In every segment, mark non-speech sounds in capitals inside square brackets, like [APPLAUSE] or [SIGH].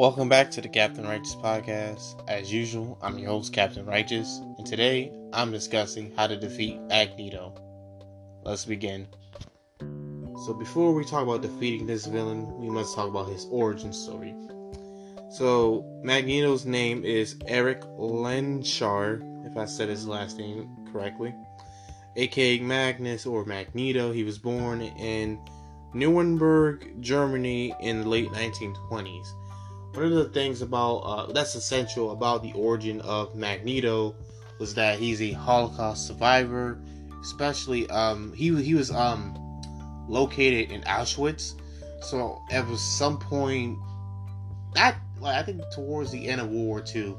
Welcome back to the Captain Righteous podcast. As usual, I'm your host, Captain Righteous, and today I'm discussing how to defeat Magneto. Let's begin. So, before we talk about defeating this villain, we must talk about his origin story. So, Magneto's name is Erik Lehnsherr, if I said his last name correctly, aka Magnus or Magneto. He was born in Nuremberg, Germany in the late 1920s. One of the things about uh, that's essential about the origin of Magneto was that he's a Holocaust survivor. Especially, um, he he was um, located in Auschwitz, so at some point, that like I think towards the end of World War II,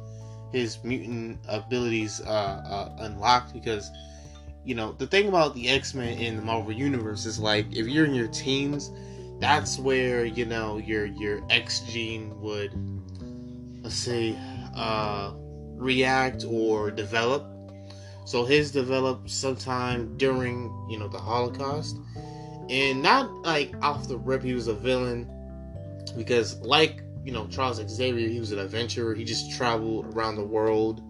his mutant abilities uh, uh, unlocked because you know the thing about the X-Men in the Marvel universe is like if you're in your teens, that's where you know your your X gene would let's say uh, react or develop. So his developed sometime during you know the Holocaust, and not like off the rip he was a villain because like you know Charles Xavier he was an adventurer. He just traveled around the world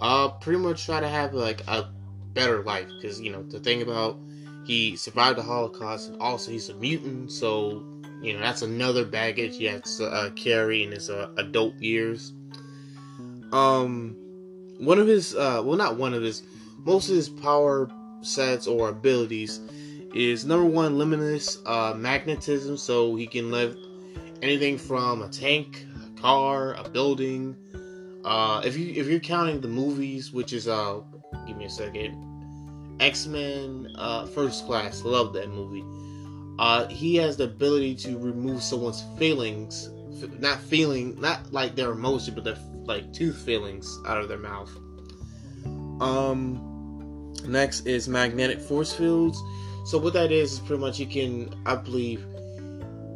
uh pretty much try to have like a better life. Because you know the thing about he survived the Holocaust and also he's a mutant so you know that's another baggage he has to uh, carry in his uh, adult years. Um one of his uh well not one of his most of his power sets or abilities is number one limitless uh magnetism so he can lift anything from a tank a car a building. Uh if you if you're counting the movies which is uh give me a second x-men uh first class love that movie. Uh he has the ability to remove someone's feelings not feeling not like their emotion but their like tooth feelings out of their mouth. Um next is magnetic force fields. So what that is is pretty much you can i believe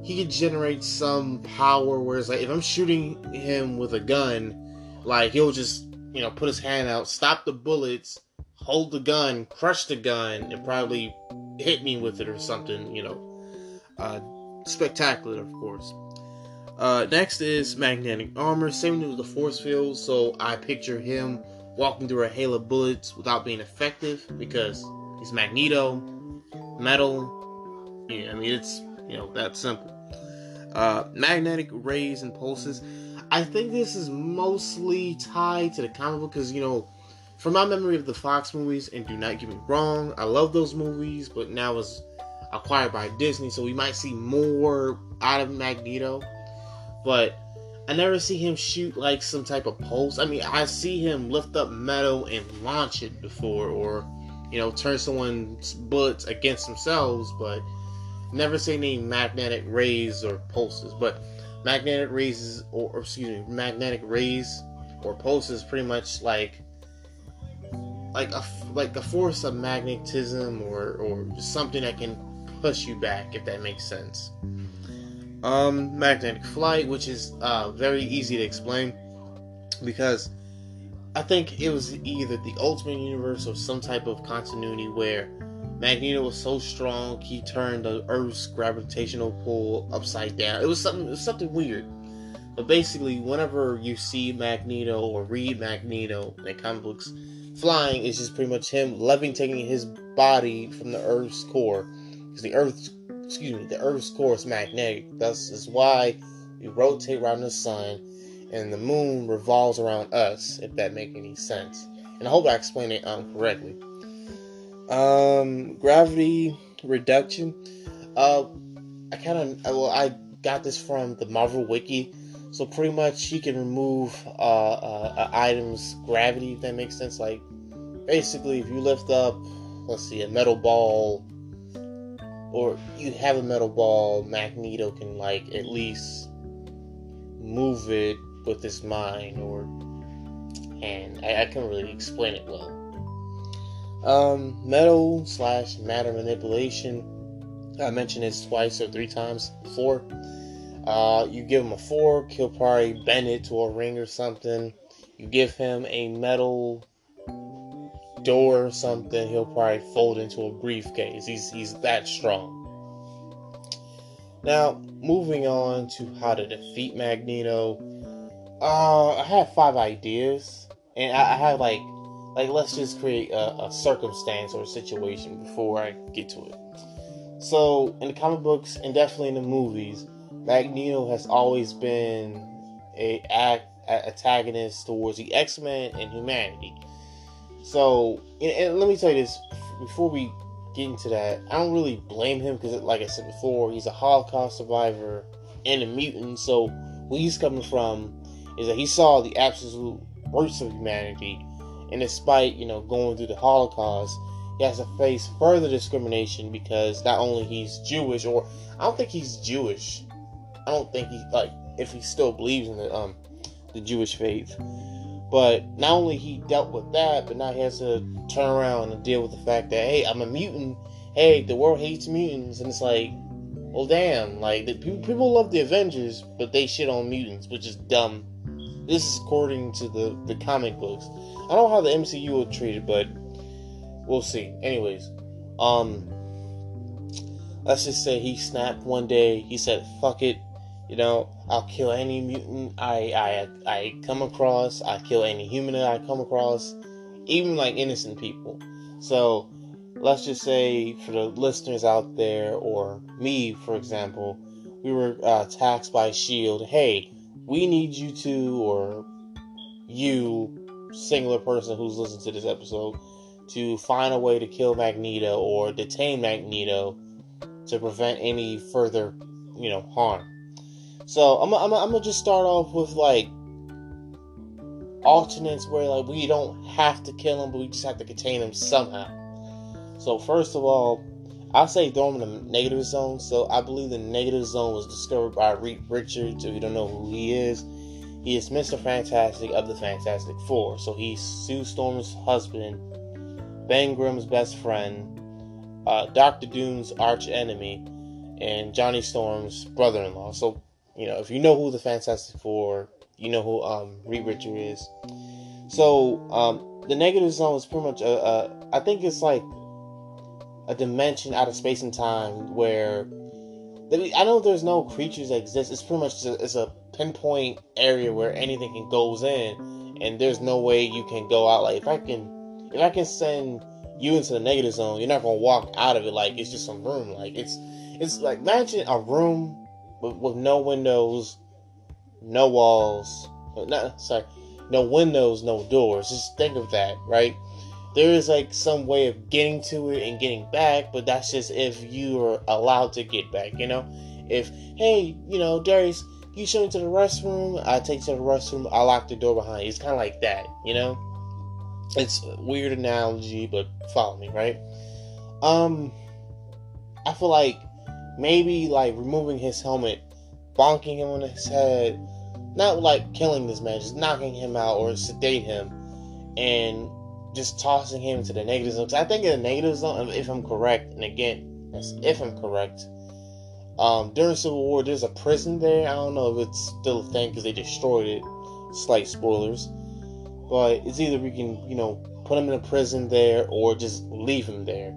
he can generate some power where it's like if i'm shooting him with a gun like he'll just you know put his hand out stop the bullets hold the gun crush the gun and probably hit me with it or something you know. Uh, spectacular of course. Uh, next is magnetic armor same thing with the force field so i picture him walking through a hail of bullets without being effective because he's magneto metal yeah i mean it's you know that simple. Uh, magnetic rays and pulses. I think this is mostly tied to the comic book because you know from my memory of the fox movies and do not get me wrong i love those movies but now it's acquired by disney so we might see more out of magneto but I never see him shoot like some type of pulse. I mean, I see him lift up metal and launch it before, or you know, turn someone's bullets against themselves, but never see any magnetic rays or pulses. But magnetic rays, or, or excuse me, magnetic rays or pulses, pretty much like like a like a force of magnetism or or something that can push you back, if that makes sense. Um, magnetic flight, which is uh, very easy to explain because I think it was either the Ultimate Universe or some type of continuity where Magneto was so strong he turned the Earth's gravitational pull upside down. It was something, it was something weird. But basically, whenever you see Magneto or read Magneto in comic books, flying is just pretty much him levitating his body from the Earth's core. Because the Earth's excuse me, the Earth's core is magnetic. Thus is why we rotate around the sun and the moon revolves around us, if that makes any sense. And I hope I explained it um, correctly. Um, gravity reduction. Uh, I kind of well, I got this from the Marvel Wiki. So pretty much, he can remove uh, uh, item's gravity. If that makes sense. Like basically, if you lift up, let's see, a metal ball or you have a metal ball, Magneto can like at least move it with his mind or and I, I can't really explain it well. Um, metal slash matter manipulation. I mentioned this twice or three times before. Uh, you give him a fork, he'll probably bend it to a ring or something. You give him a metal door or something, he'll probably fold into a briefcase. He's he's that strong. Now, moving on to how to defeat Magneto. Uh, I have five ideas, and I, I have like, like let's just create a, a circumstance or a situation before I get to it. So, in the comic books and definitely in the movies, Magneto has always been a, a, a antagonist towards the X Men and humanity. So, and, and let me tell you this before we get into that. I don't really blame him because, like I said before, he's a Holocaust survivor and a mutant. So, where he's coming from is that he saw the absolute worst of humanity, and despite you know going through the Holocaust, he has to face further discrimination because not only he's Jewish, or I don't think he's Jewish. I don't think he like if he still believes in the um the Jewish faith. But not only he dealt with that, but now he has to turn around and deal with the fact that hey, I'm a mutant. Hey, the world hates mutants, and it's like, well, damn. Like the, people love the Avengers, but they shit on mutants, which is dumb. This is according to the the comic books. I don't know how the MCU will treat it, but we'll see. Anyways, um, let's just say he snapped one day. He said, "Fuck it." You know, I'll kill any mutant I I I come across. I kill any human that I come across, even like innocent people. So let's just say for the listeners out there, or me, for example, we were uh, by Shield. Hey, we need you to, or you, singular person who's listening to this episode, to find a way to kill Magneto or detain Magneto to prevent any further, you know, harm. So I'm, I'm, I'm gonna just start off with like alternates where like we don't have to kill him, but we just have to contain him somehow. So first of all, I'll say throw him in the negative zone. So I believe the negative zone was discovered by Reed Richards. If you don't know who he is, he is Mr. Fantastic of the Fantastic Four. So he's Sue Storm's husband, Ben Grimm's best friend, uh, Doctor Doom's arch enemy, and Johnny Storm's brother-in-law. So you know, if you know who the Fantastic Four, you know who um, Reed Richard is. So um, the negative zone is pretty much a, a, I think it's like a dimension out of space and time where I know there's no creatures that exist. It's pretty much it's a pinpoint area where anything can goes in, and there's no way you can go out. Like if I can, if I can send you into the negative zone, you're not gonna walk out of it like it's just some room. Like it's it's like imagine a room with, with no windows, no walls, not sorry, no windows, no doors. Just think of that, right? There is like some way of getting to it and getting back, but that's just if you are allowed to get back, you know? If, hey, you know, Darius, you show me to the restroom, I take you to the restroom, I lock the door behind you. It's kind of like that, you know? It's weird analogy, but follow me, right? Um, I feel like maybe like removing his helmet, bonking him on his head, not like killing this man, just knocking him out or sedate him, and just tossing him into the negative zone. Cause I think in the negative zone, if I'm correct, and again, if I'm correct, um, during Civil War, there's a prison there. I don't know if it's still a thing because they destroyed it. Slight spoilers, but it's either we can, you know, put him in a prison there or just leave him there.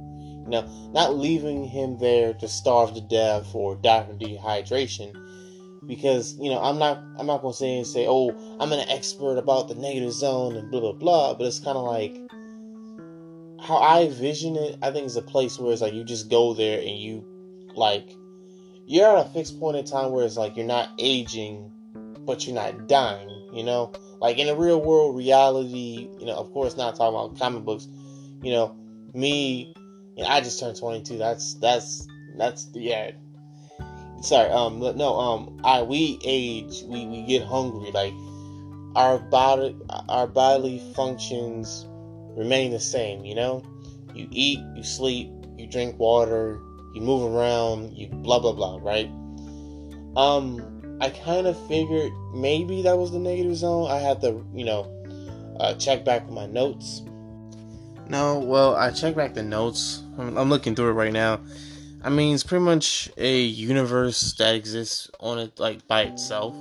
Now, not leaving him there to starve to death or die from dehydration, because you know I'm not I'm not gonna say and say oh I'm an expert about the negative zone and blah blah blah, but it's kind of like how I vision it. I think it's a place where it's like you just go there and you like you're at a fixed point in time where it's like you're not aging, but you're not dying. You know, like in a real world reality. You know, of course, not talking about comic books. You know, me yeah, I just turned 22. That's that's that's yeah. Sorry, um, no, um, I we age, we we get hungry. Like our body, our bodily functions remain the same. You know, you eat, you sleep, you drink water, you move around, you blah blah blah. Right? Um, I kind of figured maybe that was the negative zone. I had to, you know, uh, check back with my notes no, well, I checked back the notes. I'm, I'm, looking through it right now. I mean, it's pretty much a universe that exists on it, like by itself.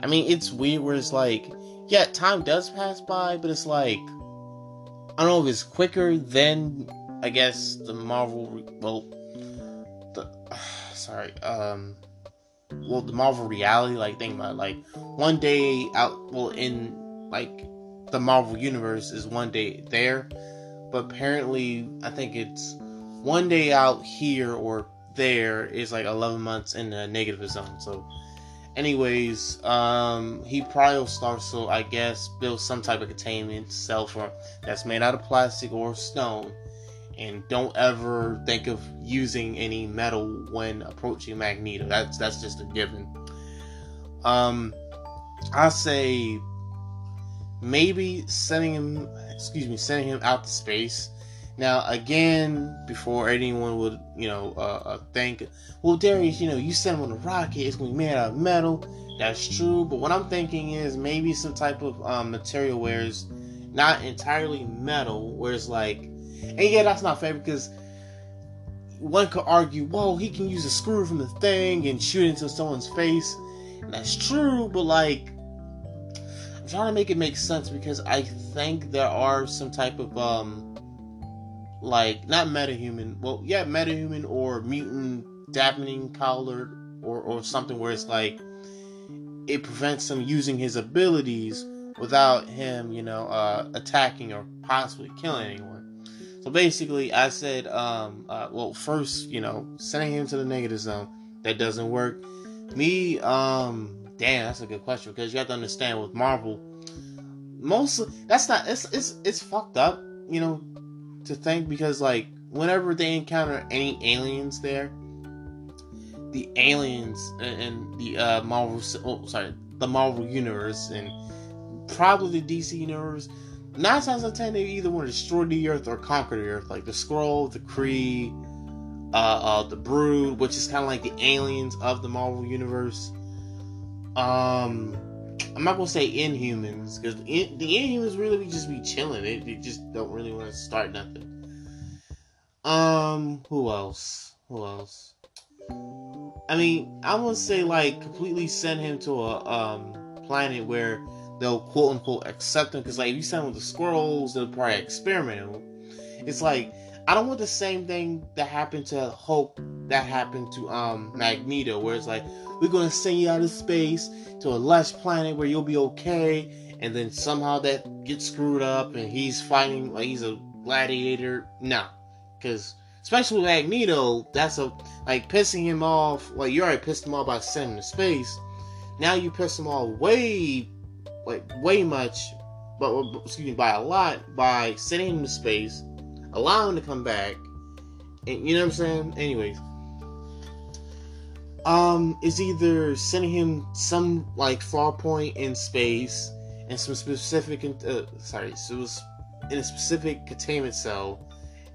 I mean, it's weird where it's like, yeah, time does pass by, but it's like, I don't know if it's quicker than, I guess, the Marvel. Well, the [SIGHS] sorry, um, well the Marvel reality. Like think about it, like one day out well in like the Marvel universe is one day there, but apparently I think it's one day out here or there is like 11 months in the negative zone. So, anyways, um, he probably will start. So I guess build some type of containment cell for that's made out of plastic or stone and don't ever think of using any metal when approaching Magneto. That's that's just a given. Um, I say maybe sending him, excuse me, sending him out to space. Now, again, before anyone would, you know, uh, uh, think, well, Darius, you know, you send him on a rocket, it's going to be made out of metal. That's true, but what I'm thinking is maybe some type of um, material where it's not entirely metal, where it's like and yeah, that's not fair because one could argue, well, he can use a screw from the thing and shoot into someone's face. And that's true, but like, I'm trying to make it make sense because I think there are some type of, um, like, not metahuman, well, yeah, metahuman or mutant dampening collar or, or something where it's like, it prevents him using his abilities without him, you know, uh, attacking or possibly killing anyone. So basically, I said, um, uh, well, first, you know, sending him to the negative zone. That doesn't work. Me, um, damn, that's a good question because you have to understand with Marvel, mostly that's not it's it's it's fucked up, you know, to think because like whenever they encounter any aliens there, the aliens and the uh, Marvel, oh, sorry, the Marvel universe and probably the DC universe nine times out of ten, they either want to destroy the earth or conquer the earth. Like the Skrull, the Kree, uh, uh, the Brood, which is kind of like the aliens of the Marvel universe. Um, I'm not gonna say Inhumans because the, the Inhumans really just be chilling. They, they just don't really want to start nothing. Um, who else? Who else? I mean, I would say like completely send him to a um planet where they'll quote unquote accept him because like if you send him the Skrulls, they'll probably experiment It's like I don't want the same thing that happened to Hulk that happened to um Magneto, where it's like we're gonna send you out of space to a lush planet where you'll be okay, and then somehow that gets screwed up and he's fighting like he's a gladiator. No, because especially with Magneto, that's a like pissing him off. Like you already pissed him off by sending him to space. Now you piss him off way like way much, but excuse me, by a lot, by sending him to space, allowing him to come back, and you know what I'm saying. Anyways, um, is either sending him some like far point in space and some specific, uh, sorry, so it was in a specific containment cell,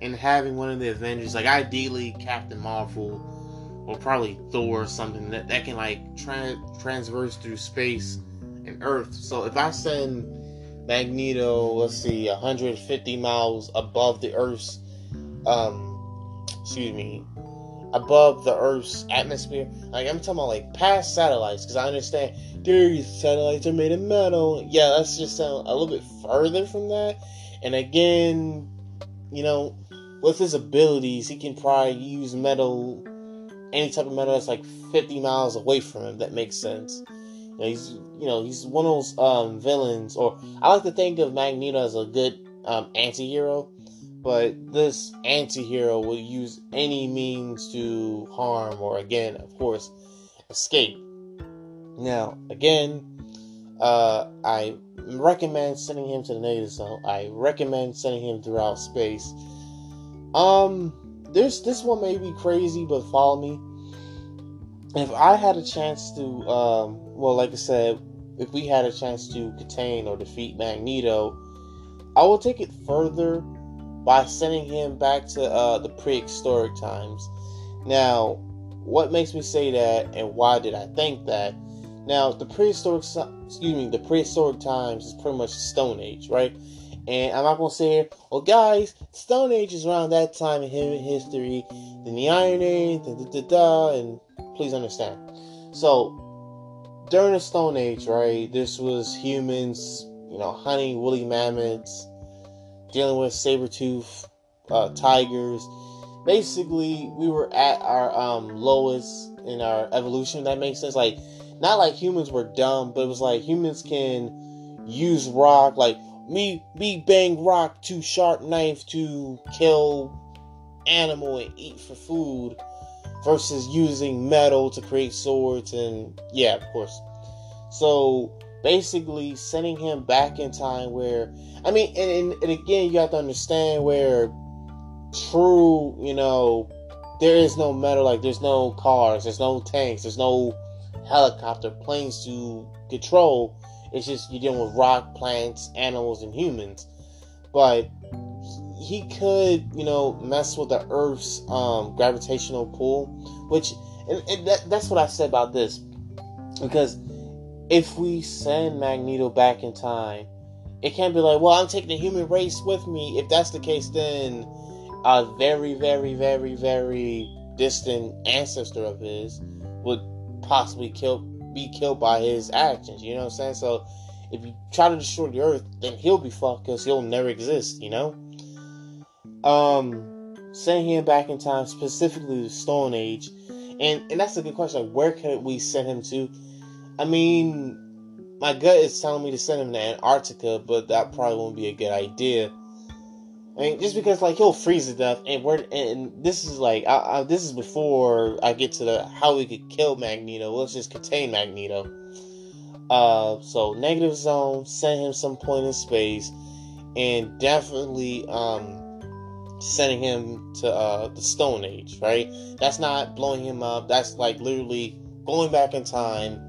and having one of the Avengers, like ideally Captain Marvel or probably Thor or something that, that can like tra- transverse through space and Earth. So if I send Magneto, let's see, 150 miles above the Earth's, um, excuse me, above the Earth's atmosphere, like I'm talking about like past satellites, because I understand these satellites are made of metal. Yeah, let's just sound a little bit further from that. And again, you know, with his abilities, he can probably use metal, any type of metal that's like 50 miles away from him. That makes sense. You know, he's you know he's one of those um, villains, or I like to think of Magneto as a good um, anti-hero, but this anti-hero will use any means to harm or again, of course, escape. Now, again, uh, I recommend sending him to the negative zone. I recommend sending him throughout space. Um, this this one may be crazy, but follow me. If I had a chance to um, well, like I said, if we had a chance to contain or defeat Magneto, I will take it further by sending him back to uh, the prehistoric times. Now, what makes me say that, and why did I think that? Now, the prehistoric, excuse me, the prehistoric times is pretty much Stone Age, right? And I'm not gonna say, well, guys, Stone Age is around that time in human history, then the Iron Age, da da da da, and please understand. So, during the Stone Age, right, this was humans, you know, hunting woolly mammoths, dealing with saber tooth uh, tigers, basically we were at our um lowest in our evolution. That makes sense. Like not like humans were dumb, but it was like humans can use rock. Like me, me bang rock to sharp knife to kill animal and eat for food versus using metal to create swords and yeah, of course. So basically sending him back in time where I mean and, and, and again you have to understand where true, you know, there is no metal like there's no cars, there's no tanks, there's no helicopter planes to control. It's just you're dealing with rock, plants, animals, and humans. But he could, you know, mess with the Earth's um, gravitational pull, which and, and that, that's what I said about this. Because if we send Magneto back in time, it can't be like, well, I'm taking the human race with me. If that's the case, then a very, very, very, very distant ancestor of his would possibly kill be killed by his actions. You know what I'm saying? So if you try to destroy the Earth, then he'll be fucked because he'll never exist. You know. Um, send him back in time, specifically the Stone Age, and and that's a good question. Like, where could we send him to? I mean, my gut is telling me to send him to Antarctica, but that probably won't be a good idea. I mean, just because like he'll freeze to death, and we're and this is like I, I, this is before I get to the how we could kill Magneto. Let's just contain Magneto. Uh, so negative zone, send him some point in space, and definitely um sending him to uh the Stone Age. Right? That's not blowing him up. That's like literally going back in time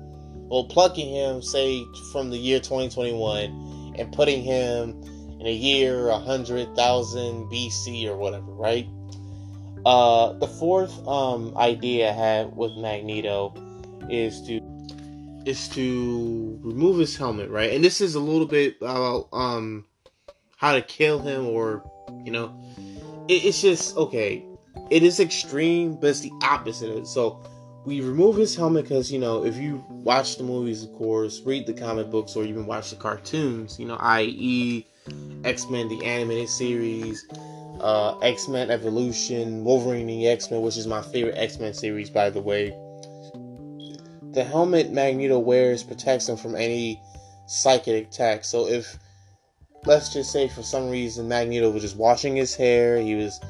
well, plucking him, say, from the year 2021 and putting him in a year 100,000 BC or whatever, right? Uh, the fourth um, idea I had with Magneto is to is to remove his helmet, right? And this is a little bit about um how to kill him, or you know, it, it's just okay. It is extreme, but it's the opposite. So we remove his helmet because you know if you watch the movies of course read the comic books or even watch the cartoons you know i.e x-men the animated series uh, x-men evolution wolverine the x-men which is my favorite x-men series by the way the helmet magneto wears protects him from any psychic attack so if let's just say for some reason magneto was just washing his hair he was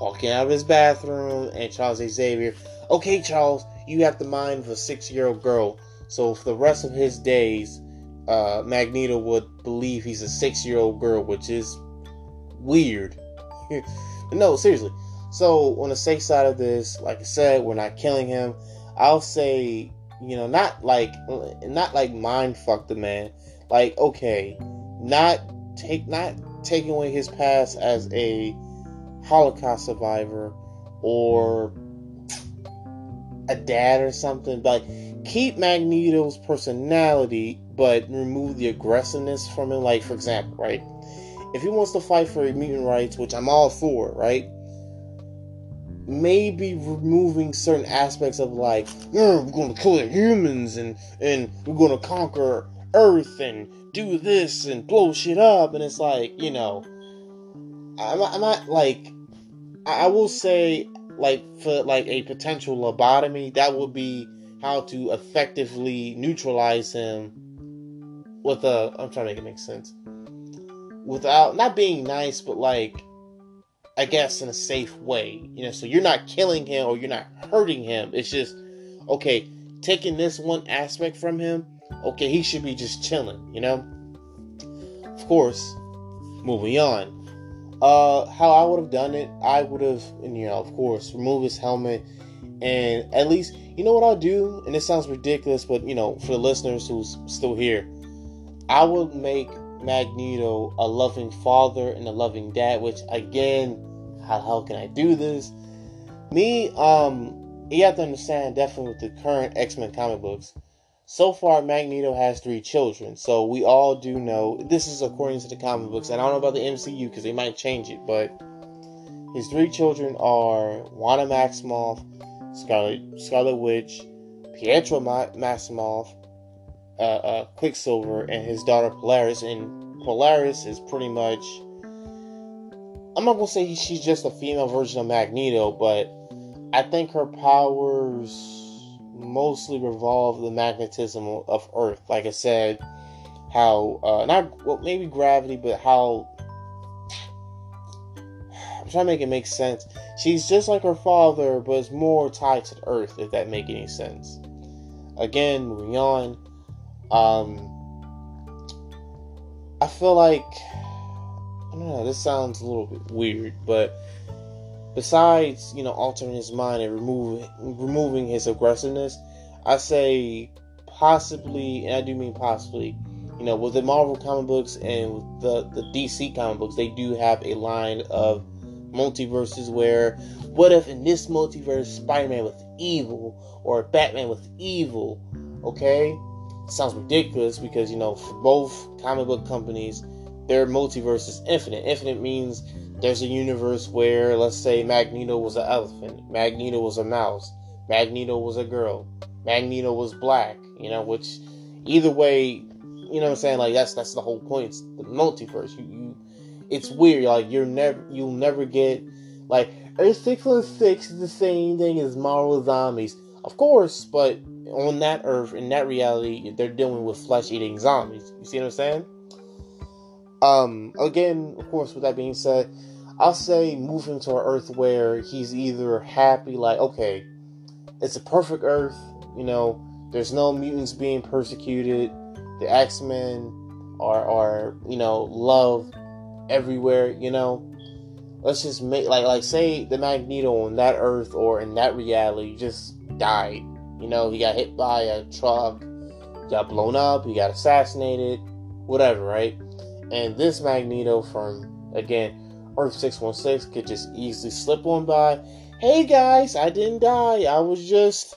walking out of his bathroom and charles xavier okay charles you have the mind of a six year old girl. So for the rest of his days, uh, Magneto would believe he's a six year old girl, which is weird. [LAUGHS] no, seriously. So on the safe side of this, like I said, we're not killing him. I'll say, you know, not like not like mind fuck the man. Like, okay, not take not taking away his past as a Holocaust survivor or a dad or something. Like keep Magneto's personality, but remove the aggressiveness from him. Like for example, right? If he wants to fight for mutant rights, which I'm all for, right? Maybe removing certain aspects of like, we're gonna kill the humans and and we're gonna conquer Earth and do this and blow shit up, and it's like, you know, I'm, I'm not like, I will say like for like a potential lobotomy, that would be how to effectively neutralize him with a I'm trying to make it make sense. Without not being nice, but like I guess in a safe way. You know, so you're not killing him or you're not hurting him. It's just okay, taking this one aspect from him, okay, he should be just chilling, you know? Of course, moving on. Uh, how I would have done it, I would have, you know, of course, remove his helmet, and at least, you know what I'll do, and it sounds ridiculous, but you know, for the listeners who's still here, I would make Magneto a loving father and a loving dad. Which again, how how can I do this? Me, um, you have to understand definitely with the current X Men comic books so far, Magneto has three children, so we all do know this is according to the comic books. And I don't know about the MCU because they might change it, but his three children are Wanda Maximoff, Scarlet Scarlet Witch, Pietro Ma- Maximoff, uh, uh, Quicksilver, and his daughter Polaris. And Polaris is pretty much I'm not gonna say she's just a female version of Magneto, but I think her powers mostly revolve the magnetism of Earth. Like I said, how uh, not well maybe gravity, but how I'm trying to make it make sense. She's just like her father, but it's more tied to the Earth. If that make any sense. Again, moving on. Um, I feel like I don't know. This sounds a little bit weird, but besides you know altering his mind and removing removing his aggressiveness, I say possibly, and I do mean possibly, you know, with the Marvel comic books and the the DC comic books, they do have a line of multiverses where what if in this multiverse Spider-Man was evil or Batman was evil? Okay, sounds ridiculous because you know for both comic book companies their multiverse is infinite. Infinite means there's a universe where, let's say, Magneto was an elephant, Magneto was a mouse, Magneto was a girl, Magneto was black. You know, which either way, you know what I'm saying? Like that's that's the whole point. It's the multiverse. You, you it's weird. Like you're never you'll never get like Earth six one six is the same thing as Marvel zombies, of course, but on that Earth in that reality, they're dealing with flesh eating zombies. You see what I'm saying? Um, again, of course, with that being said, I'll say moving to an Earth where he's either happy, like, okay, it's a perfect Earth, you know, there's no mutants being persecuted, the X Men are, are, you know, loved everywhere, you know. Let's just make, like, like, say the Magneto on that Earth or in that reality just died. You know, he got hit by a truck, got blown up, he got assassinated, whatever, right? And this Magneto from, again, Earth 616 could just easily slip on by. Hey guys, I didn't die. I was just.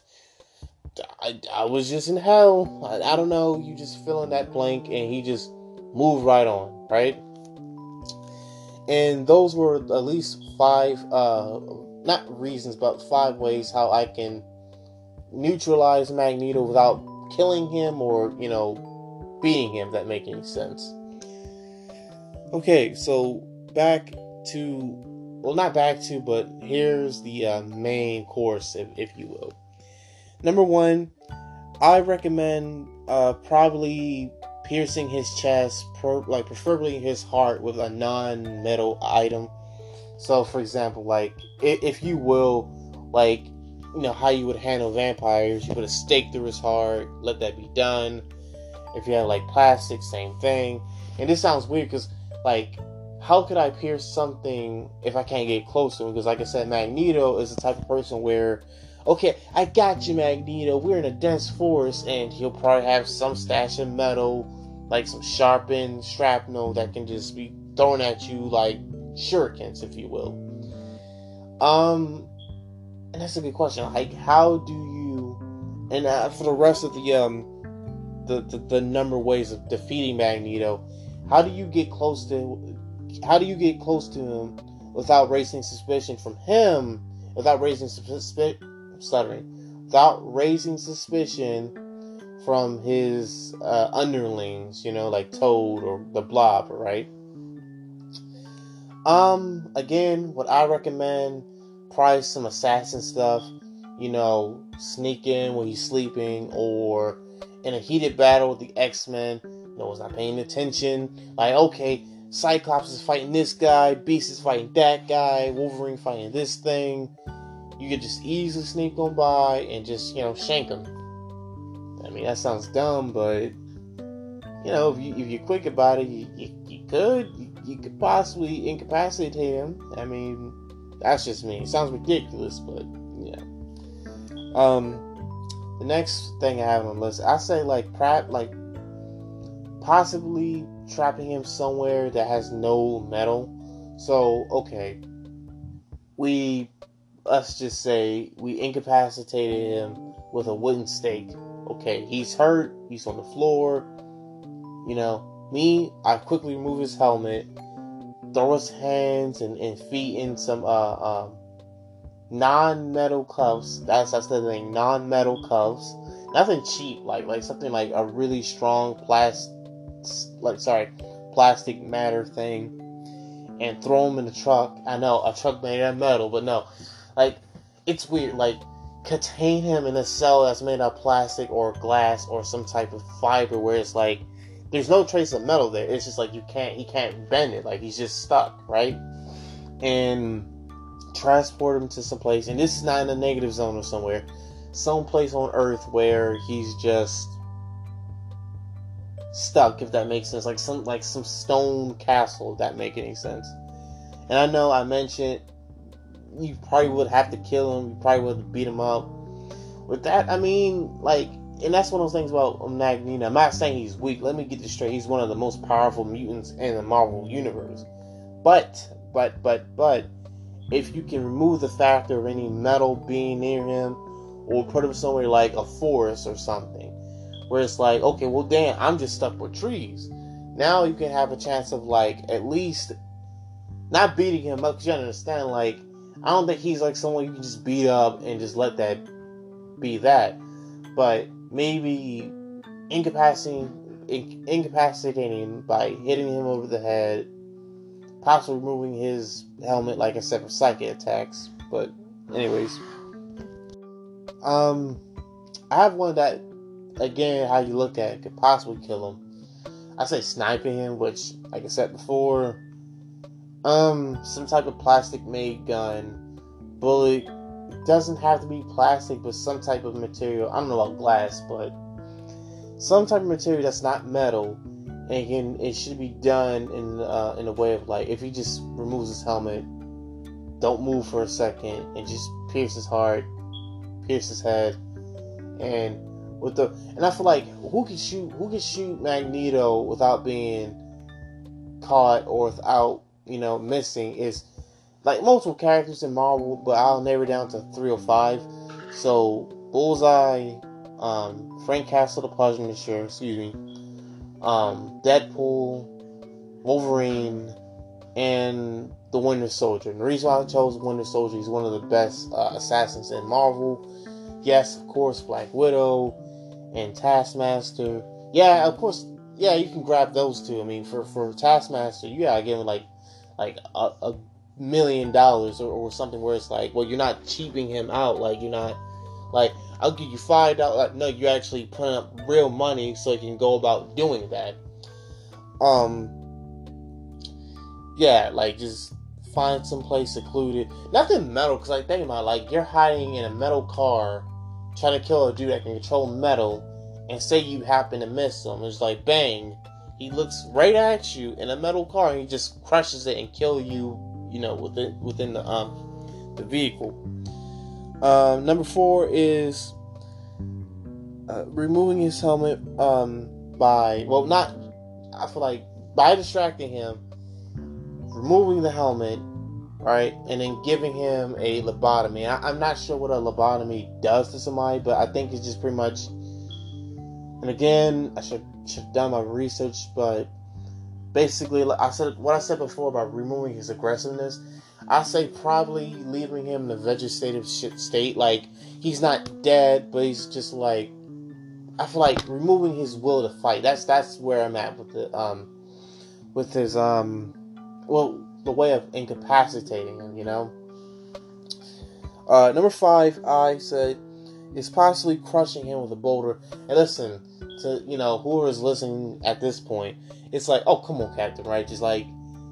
I, I was just in hell. I, I don't know. You just fill in that blank and he just moved right on, right? And those were at least five, uh, not reasons, but five ways how I can neutralize Magneto without killing him or, you know, beating him, that make any sense. Okay, so back to, well, not back to, but here's the uh, main course, if, if you will. Number one, I recommend uh, probably piercing his chest, pro- like preferably his heart, with a non-metal item. So, for example, like if, if you will, like you know how you would handle vampires, you put a stake through his heart, let that be done. If you had like plastic, same thing. And this sounds weird because like how could I pierce something if I can't get close to him? Because like I said, Magneto is the type of person where, okay, I got you, Magneto. We're in a dense forest, and he'll probably have some stash of metal, like some sharpened shrapnel that can just be thrown at you like shurikens, if you will. Um, and that's a good question. Like, how do you? And uh, for the rest of the um, the, the the number of ways of defeating Magneto how do you get close to how do you get close to him without raising suspicion from him without raising suspicion without raising suspicion from his uh, underlings you know like toad or the blob right? Um again what i recommend probably some assassin stuff you know sneak in when he's sleeping or in a heated battle with the x-men no one's not paying attention. Like, okay, Cyclops is fighting this guy, Beast is fighting that guy, Wolverine fighting this thing. You could just easily sneak on by and just, you know, shank him. I mean, that sounds dumb, but you know, if you if you're quick about it, you, you, you could you, you, could possibly incapacitate him. I mean, that's just me. It sounds ridiculous, but yeah. Um, the next thing I have on the list, I say like Pratt, like possibly trapping him somewhere that has no metal. So, okay, we let's just say we incapacitated him with a wooden stake. Okay, he's hurt, he's on the floor. You know, me, I quickly remove his helmet, throw his hands and, and feet in some uh, um, non-metal cuffs. That's that's the thing, non-metal cuffs. Nothing cheap, like like something like a really strong plastic like sorry, plastic matter thing, and throw him in the truck. I know a truck made out of metal, but no, like it's weird. Like contain him in a cell that's made out of plastic or glass or some type of fiber where it's like there's no trace of metal there. It's just like you can't he can't bend it. Like he's just stuck, right? And transport him to some place. And this is not in a negative zone or somewhere. Some place on Earth where he's just stuck, if that makes sense. Like some like some stone castle, if that make any sense. And I know I mentioned you probably would have to kill him. You probably would beat him up. With that, I mean, like, and that's one of those things about Magneto. I'm not saying he's weak. Let me get this straight. He's one of the most powerful mutants in the Marvel universe. But, but, but, but, if you can remove the factor of any metal being near him, or put him somewhere like a forest or something, where it's like, okay, well, damn, I'm just stuck with trees. Now you can have a chance of like at least not beating him up because you understand, like, I don't think he's like someone you can just beat up and just let that be that. But maybe incapacitating, incapacitating him by hitting him over the head, possibly removing his helmet, like I said, for psychic attacks. But, anyways, um, I have one that, again, how you look at it, could possibly kill him. I say sniping him, which, like I said before, um, some type of plastic made gun, bullet. doesn't have to be plastic, but some type of material. I don't know about glass, but some type of material that's not metal, and again, it should be done in uh, in a way of like if he just removes his helmet, don't move for a second, and just pierce his heart, pierce his head, and with the and I feel like who can shoot who can shoot Magneto without being caught or without you know, missing is like multiple characters in Marvel, but I'll narrow down to three or five. So Bullseye, um, Frank Castle, the Punisher, excuse me, um, Deadpool, Wolverine, and the Winter Soldier. And the reason why I chose Winter Soldier, he's one of the best uh, assassins in Marvel. Yes, of course, Black Widow and Taskmaster. Yeah, of course. Yeah, you can grab those two. I mean, for for Taskmaster, you gotta give him like like a, a million dollars or, or, something where it's like, well, you're not cheaping him out. Like you're not like I'll give you five dollars. Like, no, you're actually putting up real money so you can go about doing that. Um, yeah, like just find some place secluded. Nothing metal, because I think about like you're hiding in a metal car, trying to kill a dude that can control metal, and say you happen to miss him. It's like bang, he looks right at you in a metal car and he just crushes it and kill you, you know, within within the um the vehicle. Uh, number four is uh, removing his helmet um by well not I feel like by distracting him, removing the helmet, right, and then giving him a lobotomy. I, am not sure what a lobotomy does to somebody, but I think it's just pretty much. And again, I should should have done my research, but basically, I said what I said before about removing his aggressiveness. I say probably leaving him in a vegetative state, like he's not dead, but he's just like I feel like removing his will to fight. That's that's where I'm at with the um with his um well the way of incapacitating him, you know. Uh, number five, I said is possibly crushing him with a boulder. And listen, to you know whoever is listening at this point, it's like, oh come on, Captain, right? Just like,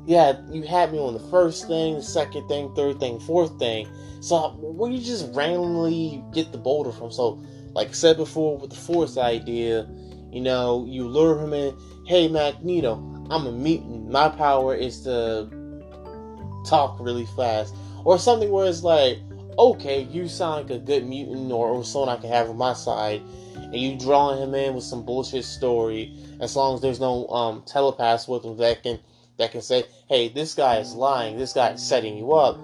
yeah, you had me on the first thing, the second thing, third thing, fourth thing. So where you just randomly get the boulder from? So, like said before with the force idea, you know, you lure him in. Hey, Magneto, I'm a mutant. My power is to talk really fast, or something where it's like, okay, you sound like a good mutant or, someone I can have on my side and you drawing him in with some bullshit story, as long as there's no um, with him that can that can say, "Hey, this guy is lying. This guy is setting you up."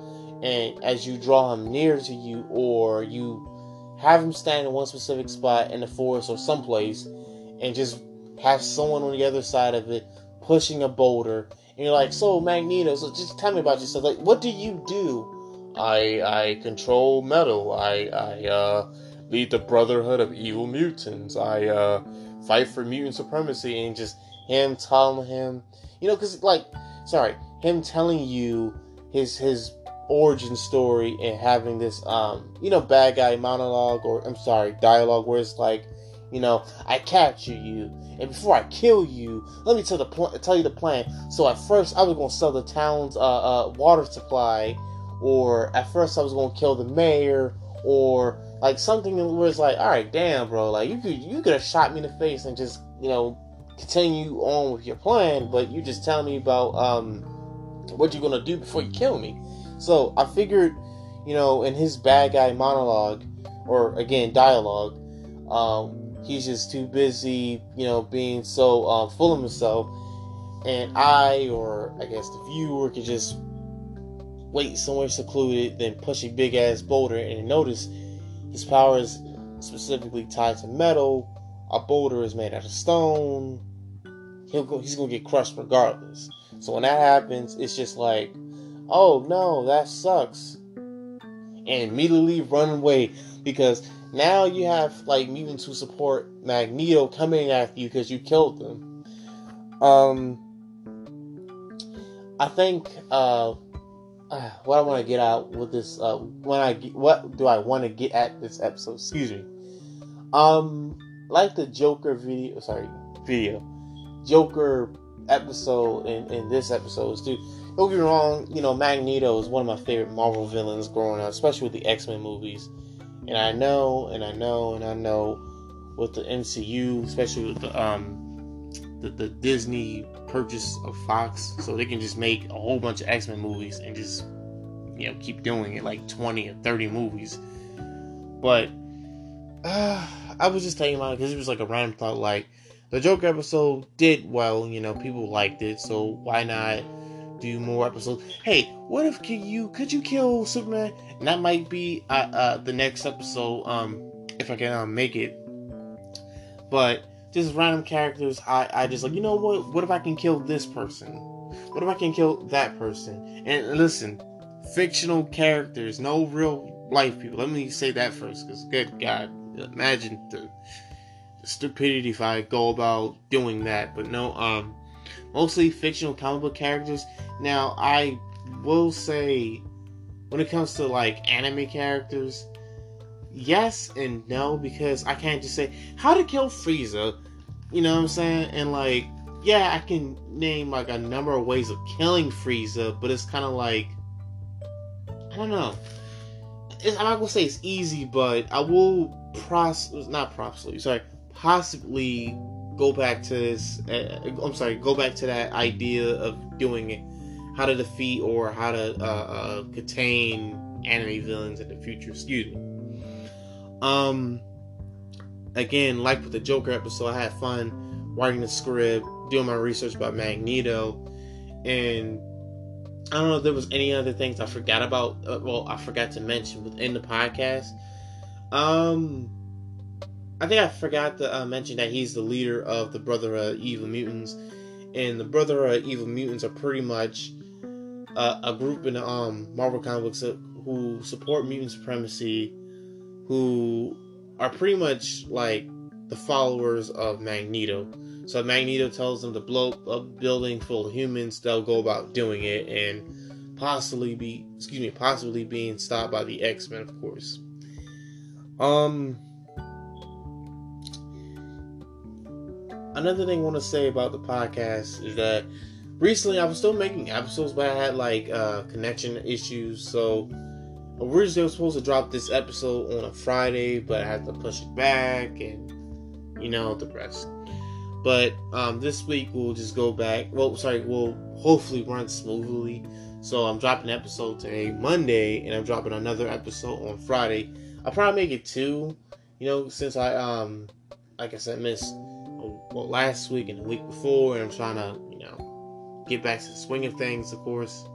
And as you draw him near to you, or you have him stand in one specific spot in the forest or someplace, and just have someone on the other side of it pushing a boulder, and you're like, "So Magneto, so just tell me about yourself. Like, what do you do?" I I control metal. I I uh lead the Brotherhood of Evil Mutants. I uh, fight for mutant supremacy, and just him telling him, you know, because like, sorry, him telling you his his origin story and having this um you know bad guy monologue or I'm sorry dialogue where it's like you know I capture you. And before I kill you let me tell the pl- tell you the plan. So at first I was gonna sell the town's uh, uh, water supply or at first I was gonna kill the mayor or like something where it's like all right damn bro like you could you could have shot me in the face and just you know continue on with your plan but you just tell me about um what you're gonna do before you kill me. So I figured, you know, in his bad guy monologue, or again dialogue, um, he's just too busy, you know, being so uh, full of himself, and I, or I guess the viewer, could just wait somewhere secluded, then push a big ass boulder, and notice his power is specifically tied to metal. A boulder is made out of stone. He'll go. He's gonna get crushed regardless. So when that happens, it's just like oh no, that sucks. And immediately run away because now you have like mutants who support Magneto coming after you because you killed them. Um, I think uh, [SIGHS] what I want to get out with this uh, when I get, what do I want to get at this episode? Excuse me. Um, like the Joker video, sorry, video, Joker episode and in this episode too don't get me wrong, you know, Magneto is one of my favorite Marvel villains growing up, especially with the X Men movies. And I know, and I know, and I know with the MCU, especially with the um the, the Disney purchase of Fox, so they can just make a whole bunch of X Men movies and just you know keep doing it like twenty or thirty movies. But uh, [SIGHS] I was just thinking about it because it was like a random thought, like the Joker episode did well, you know, people liked it, so why not? Do more episodes. Hey, what if can you could you kill Superman? And that might be uh, uh the next episode um if I can um, make it. But just random characters, I I just like you know what? What if I can kill this person? What if I can kill that person? And listen, fictional characters, no real life people. Let me say that first, because good God, imagine the stupidity if I go about doing that. But no, um, mostly fictional comic book characters. Now, I will say, when it comes to like anime characters, yes and no, because I can't just say how to kill Frieza. You know what I'm saying? And like, yeah, I can name like a number of ways of killing Frieza, but it's kind of like, I don't know. I'm not gonna say it's easy, but I will pros not possibly sorry possibly go back to this. Uh, I'm sorry, go back to that idea of doing it, how to defeat or how to uh, uh, contain anime villains in the future. Excuse me. Um, again, like with the Joker episode, I had fun writing the script, doing my research about Magneto, and I don't know if there was any other things I forgot about. Uh, well, I forgot to mention within the podcast. Um, I think I forgot to uh, mention that he's the leader of the Brotherhood of Evil Mutants, and the Brotherhood of Evil Mutants are pretty much uh, a group in the um, Marvel comics who support mutant supremacy, who are pretty much like the followers of Magneto. So Magneto tells them to blow up a building full of humans, they'll go about doing it and possibly be excuse me, possibly being stopped by the X-Men, of course. Um another thing I want to say about the podcast is that recently I was still making episodes, but I had like uh, connection issues. So originally I was supposed to drop this episode on a Friday, but I had to push it back, and you know the rest. But um, this week we'll just go back. Well, sorry, we'll hopefully run smoothly. So I'm dropping an episode today, Monday, and I'm dropping another episode on Friday. I'll probably make it two, you know, since I um, like I said, missed well last week and the week before, and I'm trying to you know get back to the swing of things, of course.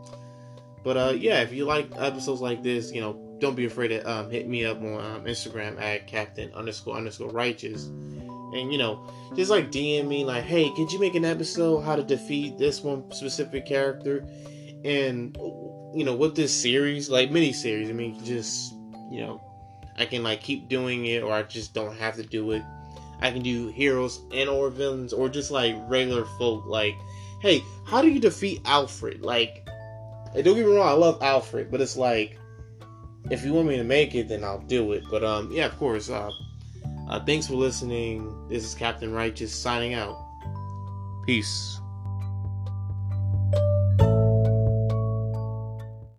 But uh, yeah, if you like episodes like this, you know, don't be afraid to um, hit me up on um, Instagram at Captain underscore underscore Righteous, and you know, just like DM me like, hey, could you make an episode how to defeat this one specific character, and you know, with this series, like mini series, I mean, just you know, I can like keep doing it, or I just don't have to do it. I can do heroes and or villains or just like regular folk like hey, how do you defeat Alfred? Like, don't get me wrong, I love Alfred, but it's like, if you want me to make it, then I'll do it. But um, yeah, of course. Uh, uh, thanks for listening. This is Captain Righteous signing out. Peace.